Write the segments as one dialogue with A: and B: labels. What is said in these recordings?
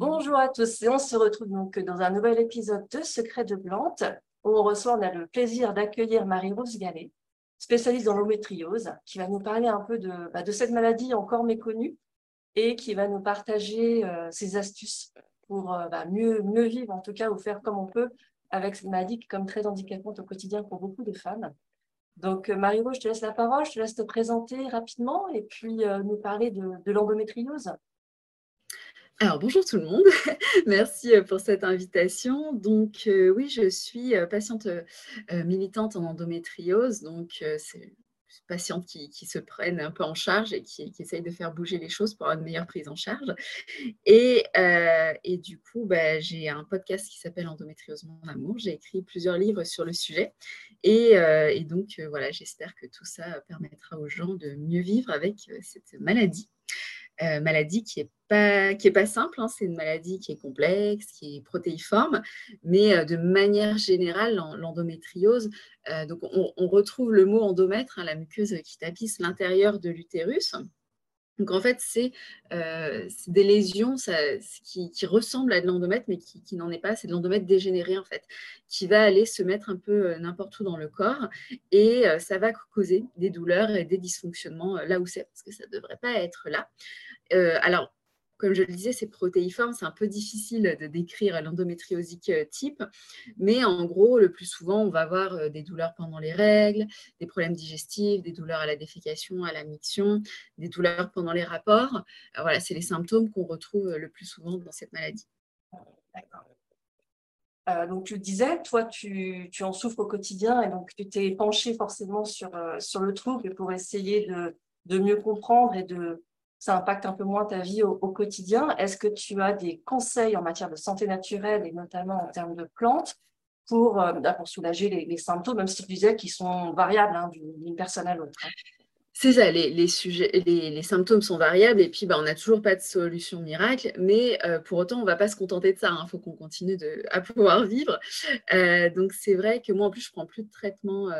A: Bonjour à tous et on se retrouve donc dans un nouvel épisode de Secrets de plantes où on reçoit, on a le plaisir d'accueillir Marie-Rose Gallet, spécialiste dans l'endométriose, qui va nous parler un peu de, bah, cette maladie encore méconnue et qui va nous partager euh, ses astuces pour euh, bah, mieux, vivre, en tout cas, ou faire comme on peut avec cette maladie qui est comme très handicapante au quotidien pour beaucoup de femmes. Donc, euh, Marie-Rose, je te laisse la parole, je te laisse te présenter rapidement et puis nous parler de l'endométriose.
B: Alors bonjour tout le monde, merci euh, pour cette invitation. Donc euh, oui, je suis euh, patiente militante en endométriose, donc c'est une patiente qui, se prennent un peu en charge et qui, qui essaye de faire bouger les choses pour avoir une meilleure prise en charge. Et, et du coup, bah, j'ai un podcast qui s'appelle Endométriose Mon Amour. J'ai écrit plusieurs livres sur le sujet. Et, et donc voilà, j'espère que tout ça permettra aux gens de mieux vivre avec cette maladie. Euh, maladie qui n'est pas, qui est pas simple, hein. c'est une maladie qui est complexe, qui est protéiforme, mais euh, de manière générale, l'endométriose, euh, on, retrouve le mot endomètre, hein, la muqueuse qui tapisse l'intérieur de l'utérus. Donc en fait, c'est des lésions qui, ressemblent à de l'endomètre, mais qui, n'en est pas. C'est de l'endomètre dégénéré en fait, qui va aller se mettre un peu n'importe où dans le corps et ça va causer des douleurs et des dysfonctionnements là où c'est, parce que ça ne devrait pas être là. Euh, alors, comme je le disais, c'est protéiforme, c'est un peu difficile de décrire l'endométriosique euh, type, mais en gros, le plus souvent, on va avoir euh, des douleurs pendant les règles, des problèmes digestifs, des douleurs à la défécation, à la miction, des douleurs pendant les rapports. voilà, c'est les symptômes qu'on retrouve le plus souvent dans cette maladie.
A: D'accord. donc, tu disais, toi, tu, en souffres au quotidien et donc tu t'es penché forcément sur, sur le trouble pour essayer de, de mieux comprendre et de, ça impacte un peu moins ta vie au, quotidien. Est-ce que tu as des conseils en matière de santé naturelle et notamment en termes de plantes pour, euh, bah, soulager les, symptômes, même si tu disais qu'ils sont variables hein, d'une personne à l'autre hein?
B: C'est ça, les, symptômes sont variables et puis bah, on n'a toujours pas de solution miracle, mais euh, pour autant, on ne va pas se contenter de ça. Il hein. faut qu'on continue à pouvoir vivre. Euh, donc, c'est vrai que moi, en plus, je prends plus de traitement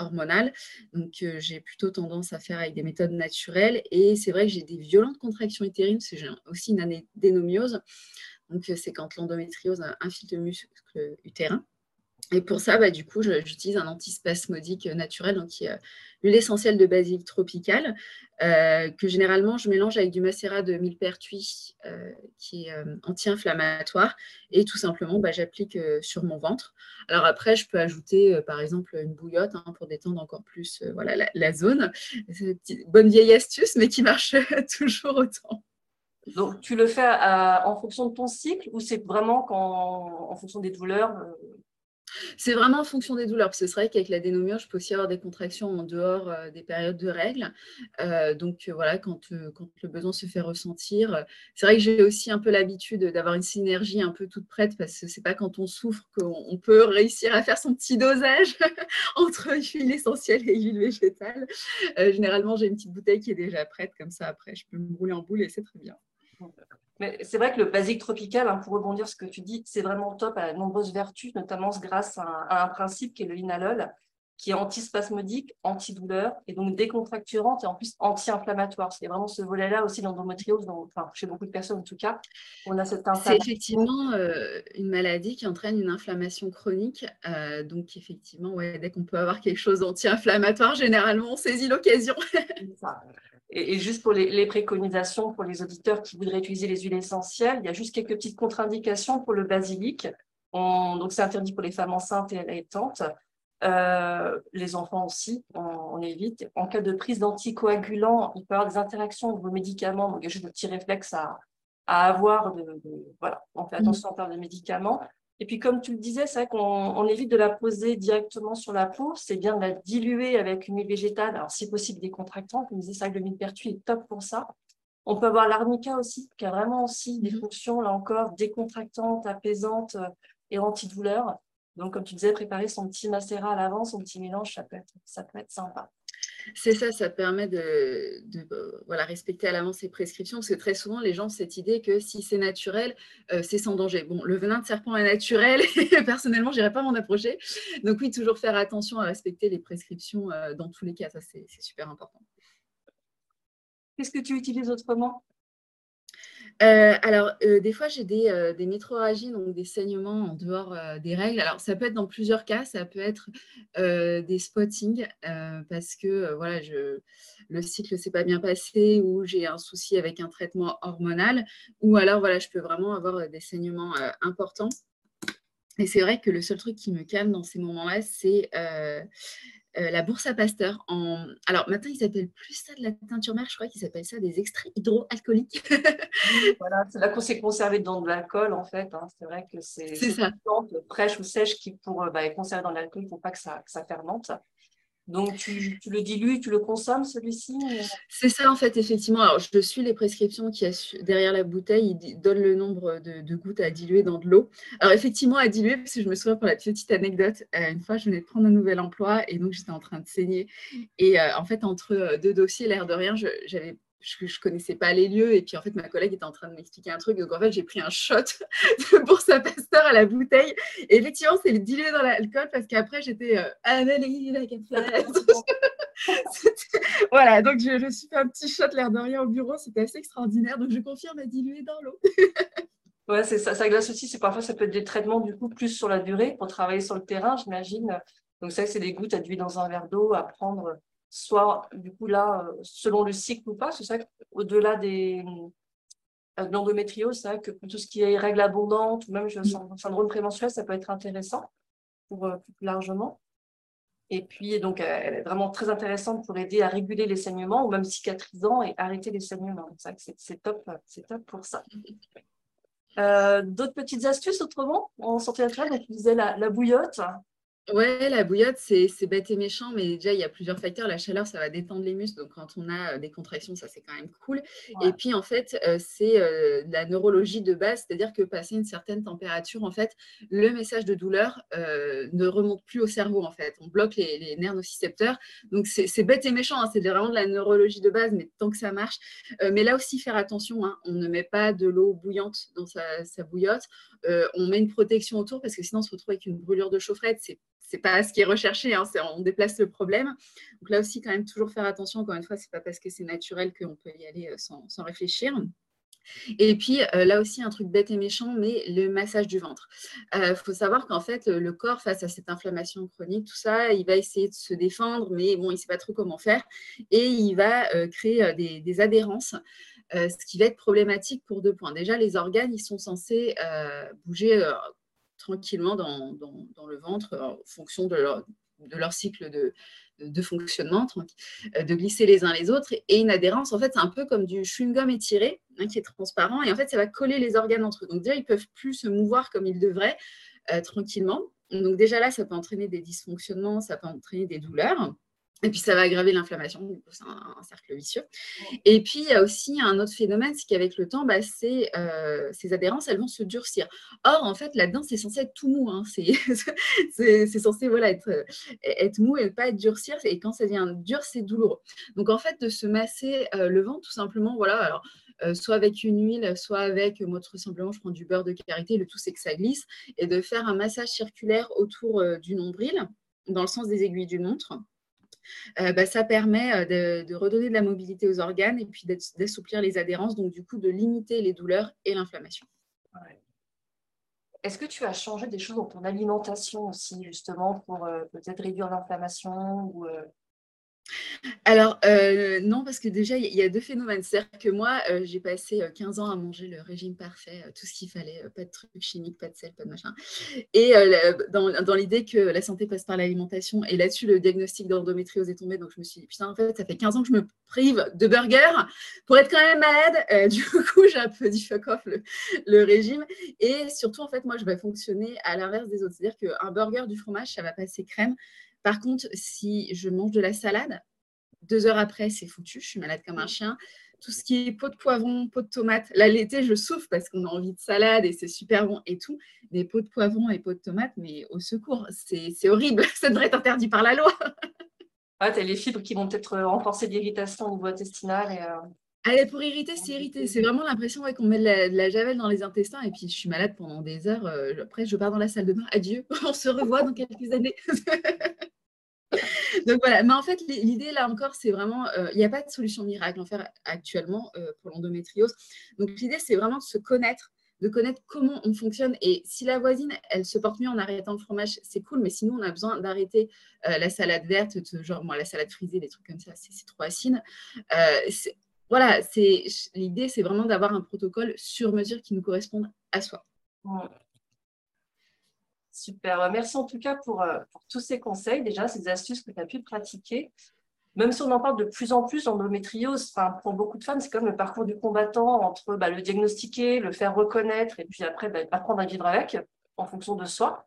B: hormonale. Donc, euh, j'ai plutôt tendance à faire avec des méthodes naturelles. Et c'est vrai que j'ai des violentes contractions utérines, parce que j'ai aussi une adénomiose. Donc, euh, c'est quand l'endométriose infiltre le muscle utérin. Et pour ça, bah, du coup, j'utilise un antispasmodique naturel, donc qui est l'huile essentielle de basilic tropical, euh, que généralement je mélange avec du macérat de millepertuis, euh, qui est euh, anti-inflammatoire, et tout simplement, bah, j'applique sur mon ventre. Alors après, je peux ajouter, par exemple, une bouillotte hein, pour détendre encore plus voilà, la, zone. C'est une bonne vieille astuce, mais qui marche toujours autant.
A: Donc, tu le fais en fonction de ton cycle ou c'est vraiment en fonction des douleurs
B: c'est vraiment en fonction des douleurs, parce que c'est vrai qu'avec la dénomiose, je peux aussi avoir des contractions en dehors euh, des périodes de règles. Euh, donc euh, voilà, quand, le besoin se fait ressentir. C'est vrai que j'ai aussi un peu l'habitude d'avoir une synergie un peu toute prête, parce que c'est pas quand on souffre qu'on peut réussir à faire son petit dosage entre huile essentielle et huile végétale. généralement, j'ai une petite bouteille qui est déjà prête, comme ça après, je peux me rouler en boule et c'est très bien.
A: Mais c'est vrai que le basique tropical, hein, pour rebondir sur ce que tu dis, c'est vraiment top à de nombreuses vertus, notamment grâce à un, principe qui est le linalol, qui est antispasmodique, antidouleur et donc décontracturante et en plus anti-inflammatoire. C'est vraiment ce volet-là aussi l'endométriose, enfin, chez beaucoup de personnes en tout cas,
B: on a cette C'est effectivement euh, une maladie qui entraîne une inflammation chronique. Euh, donc effectivement, ouais, dès qu'on peut avoir quelque chose d'anti-inflammatoire, généralement on saisit l'occasion.
A: Et, juste pour les, préconisations pour les auditeurs qui voudraient utiliser les huiles essentielles, il y a juste quelques petites contre-indications pour le basilic. donc, c'est interdit pour les femmes enceintes et allaitantes. Euh, les enfants aussi, on, évite. En cas de prise d'anticoagulants, il peut y avoir des interactions avec vos médicaments. Donc, il y a juste des petits réflexes à, avoir. De, voilà, on fait attention en termes de médicaments. Et puis, comme tu le disais, c'est vrai qu'on évite de la poser directement sur la peau. C'est bien de la diluer avec une huile végétale. Alors, si possible, décontractante. Comme disait, ça, le millepertuis est top pour ça. On peut avoir l'arnica aussi, qui a vraiment aussi des mhm. fonctions, là encore, décontractantes, apaisantes euh, et antidouleurs. Donc, comme tu disais, préparer son petit macérat à l'avance, son petit mélange, ça peut être, ça peut être sympa.
B: C'est ça, ça permet de, euh, voilà, respecter à l'avance ses prescriptions, parce que très souvent, les gens ont cette idée que si c'est naturel, euh, c'est sans danger. Bon, le venin de serpent est naturel, personnellement, je n'irai pas m'en approcher. Donc oui, toujours faire attention à respecter les prescriptions euh, dans tous les cas, ça c'est super important.
A: Qu'est-ce que tu utilises autrement?
B: Euh, alors, euh, des fois, j'ai des, euh, métroragies, donc des saignements en dehors des règles. Alors, ça peut être dans plusieurs cas, ça peut être des spottings parce que voilà, le cycle ne s'est pas bien passé ou j'ai un souci avec un traitement hormonal ou alors voilà, je peux vraiment avoir des saignements importants. Et c'est vrai que le seul truc qui me calme dans ces moments-là, c'est euh, la bourse à Pasteur. En... Alors maintenant, ils s'appellent plus ça de la teinture mère, je crois qu'ils s'appellent ça des extraits hydroalcooliques.
A: voilà, c'est là qu'on s'est conservé dans de l'alcool en fait. Hein. C'est vrai que c'est
B: une
A: plante fraîche ou sèche qui pour euh, bah, est conservée dans l'alcool pour pas que ça, que ça fermente. Donc, tu, le dilues, tu le consommes, celui-ci
B: C'est ça, en fait, effectivement. Alors, je suis les prescriptions qui derrière la bouteille. Il donne le nombre de, gouttes à diluer dans de l'eau. Alors, effectivement, à diluer, parce que je me souviens pour la petite anecdote, euh, une fois, je venais de prendre un nouvel emploi et donc j'étais en train de saigner. Et euh, en fait, entre euh, deux dossiers, l'air de rien, j'avais je ne connaissais pas les lieux. Et puis, en fait, ma collègue était en train de m'expliquer un truc. Donc, en fait, j'ai pris un shot bourse à pasteur à la bouteille. Et effectivement, c'est dilué dans l'alcool parce qu'après, j'étais euh, Voilà, donc je, me suis fait un petit shot l'air de rien au bureau. C'était assez extraordinaire. Donc, je confirme à diluer dans l'eau.
A: ouais, c'est ça. Ça glace aussi. C'est parfois, ça peut être des traitements du coup plus sur la durée pour travailler sur le terrain, j'imagine. Donc, ça, c'est des gouttes à diluer dans un verre d'eau à prendre soit du coup là, euh, selon le cycle ou pas, c'est ça au-delà des euh, de l'endométriose, c'est vrai que tout ce qui est règles abondantes ou même le syndrome prémenstruel, ça peut être intéressant pour euh, plus largement. Et puis, donc, elle est vraiment très intéressante pour aider à réguler les saignements ou même cicatrisant et arrêter les saignements. C'est top, c'est top pour ça. D'autres petites astuces autrement en santé naturelle, donc, tu disais la, la bouillotte.
B: Ouais, la bouillotte, c'est bête et méchant, mais déjà, il y a plusieurs facteurs. La chaleur, ça va détendre les muscles, donc quand on a des contractions, ça, c'est quand même cool. Et puis, en fait, c'est la neurologie de base, c'est-à-dire que passer une certaine température, en fait, le message de douleur ne remonte plus au cerveau, en fait. On bloque les, nerfs nocicepteurs. Donc, c'est bête et méchant, hein, c'est vraiment de la neurologie de base, mais tant que ça marche. mais là aussi, faire attention, hein, on ne met pas de l'eau bouillante dans sa, sa bouillotte. on met une protection autour, parce que sinon, on se retrouve avec une brûlure de chaufferette. C'est c'est pas ce qui est recherché, hein, on déplace le problème. Donc là aussi, quand même, toujours faire attention. Encore une fois, c'est pas parce que c'est naturel qu'on peut y aller euh, sans, réfléchir. Et puis euh, là aussi, un truc bête et méchant, mais le massage du ventre. Il euh, faut savoir qu'en fait, le corps, face à cette inflammation chronique, tout ça, il va essayer de se défendre, mais bon, il ne sait pas trop comment faire. Et il va créer des, adhérences. ce qui va être problématique pour deux points. Déjà, les organes, ils sont censés bouger tranquillement dans, dans, le ventre en fonction de leur, de leur cycle de, de fonctionnement, euh, de glisser les uns les autres. Et une adhérence, en fait, c'est un peu comme du chewing-gum étiré, hein, qui est transparent, et en fait, ça va coller les organes entre eux. Donc déjà, ils peuvent plus se mouvoir comme ils devraient euh, tranquillement. Donc déjà là, ça peut entraîner des dysfonctionnements, ça peut entraîner des douleurs. Et puis, ça va aggraver l'inflammation, c'est un, cercle vicieux. Et puis, il y a aussi un autre phénomène, c'est qu'avec le temps, bah, euh, ces adhérences, elles vont se durcir. Or, en fait, là-dedans, c'est censé être tout mou. Hein. C'est censé voilà, être, être mou et ne pas être durcir. Et quand ça devient dur, c'est douloureux. Donc, en fait, de se masser euh, le ventre, tout simplement, voilà, alors, euh, soit avec une huile, soit avec, moi, tout simplement, je prends du beurre de karité, le tout, c'est que ça glisse, et de faire un massage circulaire autour du nombril, dans le sens des aiguilles d'une montre. Euh, bah, ça permet euh, de, redonner de la mobilité aux organes et puis d'assouplir les adhérences, donc du coup de limiter les douleurs et l'inflammation.
A: Est-ce que tu as changé des choses dans ton alimentation aussi, justement, pour euh, peut-être réduire l'inflammation ou
B: alors, euh, non, parce que déjà, il y a deux phénomènes. C'est-à-dire que moi, euh, j'ai passé 15 euh, ans à manger le régime parfait, tout ce qu'il fallait, pas de trucs chimiques, pas de sel, pas de machin. Et dans, l'idée que la santé passe par l'alimentation, et là-dessus, le diagnostic d'endométriose est tombé, donc je me suis dit, putain, en fait, ça fait 15 ans que je me prive de burgers pour être quand même malade. du coup, j'ai un peu dit fuck off le, le, régime. Et surtout, en fait, moi, je vais fonctionner à l'inverse des autres. C'est-à-dire qu'un burger, du fromage, ça va passer crème. Par contre, si je mange de la salade, deux heures après, c'est foutu, je suis malade comme un chien. Tout ce qui est pot de poivron, pot de tomate, là l'été, je souffre parce qu'on a envie de salade et c'est super bon et tout. Des pots de poivron et pots de tomate, mais au secours, c'est horrible, ça devrait être interdit par la loi.
A: ah, tu as les fibres qui vont peut-être renforcer l'irritation au niveau intestinal. Et, euh,
B: Allez, pour irriter, c'est irriter. C'est vraiment l'impression qu'on met de la, javel dans les intestins et puis je suis malade pendant des heures. Euh, après, je pars dans la salle de bain. Adieu, on se revoit dans quelques années. Donc voilà, mais en fait, l'idée là encore, c'est vraiment, euh, il n'y a pas de solution miracle en fait actuellement euh, pour l'endométriose. Donc l'idée, c'est vraiment de se connaître, de connaître comment on fonctionne. Et si la voisine, elle se porte mieux en arrêtant le fromage, c'est cool, mais sinon, on a besoin d'arrêter euh, la salade verte, genre moi, la salade frisée, des trucs comme ça, c'est trop acide. voilà, l'idée, c'est vraiment d'avoir un protocole sur mesure qui nous corresponde à soi.
A: Super. Merci en tout cas pour, euh, pour, tous ces conseils, déjà, ces astuces que tu as pu pratiquer. Même si on en parle de plus en plus, l'endométriose, pour beaucoup de femmes, c'est comme le parcours du combattant entre bah, le diagnostiquer, le faire reconnaître et puis après bah, apprendre à vivre avec en fonction de soi.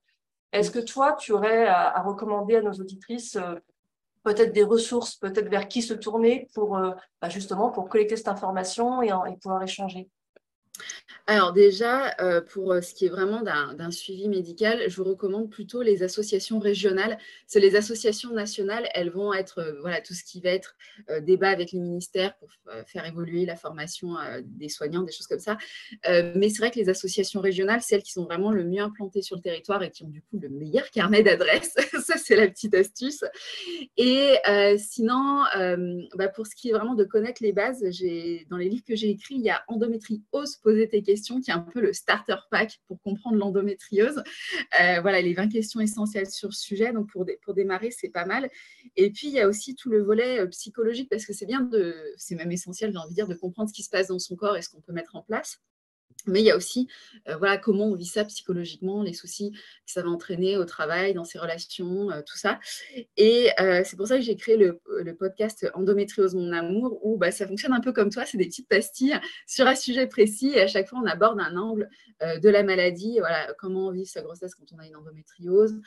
A: Est-ce que toi, tu aurais à, recommander à nos auditrices euh, peut-être des ressources, peut-être vers qui se tourner pour euh, bah, justement pour collecter cette information et pouvoir échanger?
B: Alors déjà, euh, pour euh, ce qui est vraiment d'un suivi médical, je vous recommande plutôt les associations régionales. C'est les associations nationales, elles vont être, euh, voilà, tout ce qui va être débat avec les ministères pour faire évoluer la formation des soignants, des choses comme ça. mais c'est vrai que les associations régionales, celles qui sont vraiment le mieux implantées sur le territoire et qui ont du coup le meilleur carnet d'adresses, ça c'est la petite astuce. Et sinon, bah, pour ce qui est vraiment de connaître les bases, dans les livres que j'ai écrits, il y a endométrie ose poser tes questions, qui est un peu le starter pack pour comprendre l'endométriose. Euh, voilà, les 20 questions essentielles sur ce sujet. Donc, pour, pour démarrer, c'est pas mal. Et puis, il y a aussi tout le volet euh, psychologique, parce que c'est bien de, c'est même essentiel, j'ai envie de dire, de comprendre ce qui se passe dans son corps et ce qu'on peut mettre en place. Mais il y a aussi euh, voilà, comment on vit ça psychologiquement, les soucis que ça va entraîner au travail, dans ses relations, euh, tout ça. Et euh, c'est pour ça que j'ai créé le, podcast Endométriose Mon Amour, où bah, ça fonctionne un peu comme toi, c'est des petites pastilles sur un sujet précis, et à chaque fois on aborde un angle de la maladie, voilà, comment vivre sa grossesse quand on a une endométriose,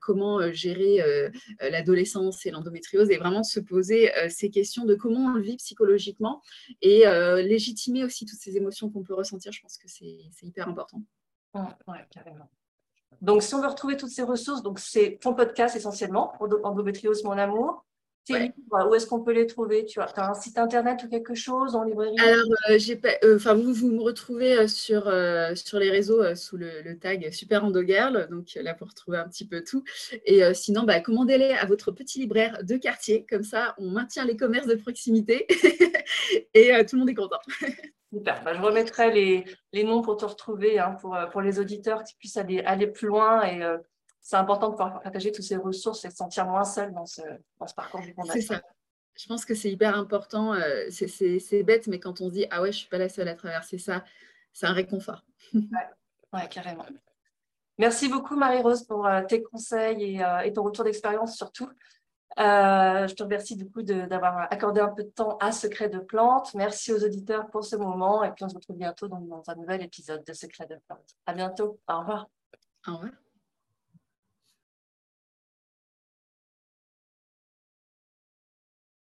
B: comment gérer l'adolescence et l'endométriose, et vraiment se poser ces questions de comment on le vit psychologiquement, et légitimer aussi toutes ces émotions qu'on peut ressentir, je pense que c'est hyper important.
A: Oui, carrément. Donc, si on veut retrouver toutes ces ressources, donc c'est ton podcast essentiellement, Endométriose Mon Amour. où est-ce qu'on peut les trouver Tu as, un site internet ou quelque chose en librairie?
B: Alors, euh, euh, enfin, vous, vous me retrouvez euh, sur, sur les réseaux sous le, tag Super Endogirl, donc là pour retrouver un petit peu tout. Et sinon, bah, commandez-les à votre petit libraire de quartier, comme ça on maintient les commerces de proximité et tout le monde est content.
A: Super. Bah, je remettrai les, les, noms pour te retrouver, hein, pour, euh, pour les auditeurs qui puissent aller, aller plus loin. Et euh, c'est important de pouvoir partager toutes ces ressources et se sentir moins seul dans ce, dans ce parcours du
B: C'est ça. Je pense que c'est hyper important. Euh, c'est bête, mais quand on se dit Ah ouais, je ne suis pas la seule à traverser ça, c'est un réconfort.
A: ouais, carrément. Merci beaucoup, Marie-Rose, pour tes conseils et, et ton retour d'expérience surtout. Euh, je te remercie du coup d'avoir accordé un peu de temps à Secret de Plantes. Merci aux auditeurs pour ce moment et puis on se retrouve bientôt dans, un nouvel épisode de Secret de Plantes. À bientôt. Au revoir.
B: Au revoir.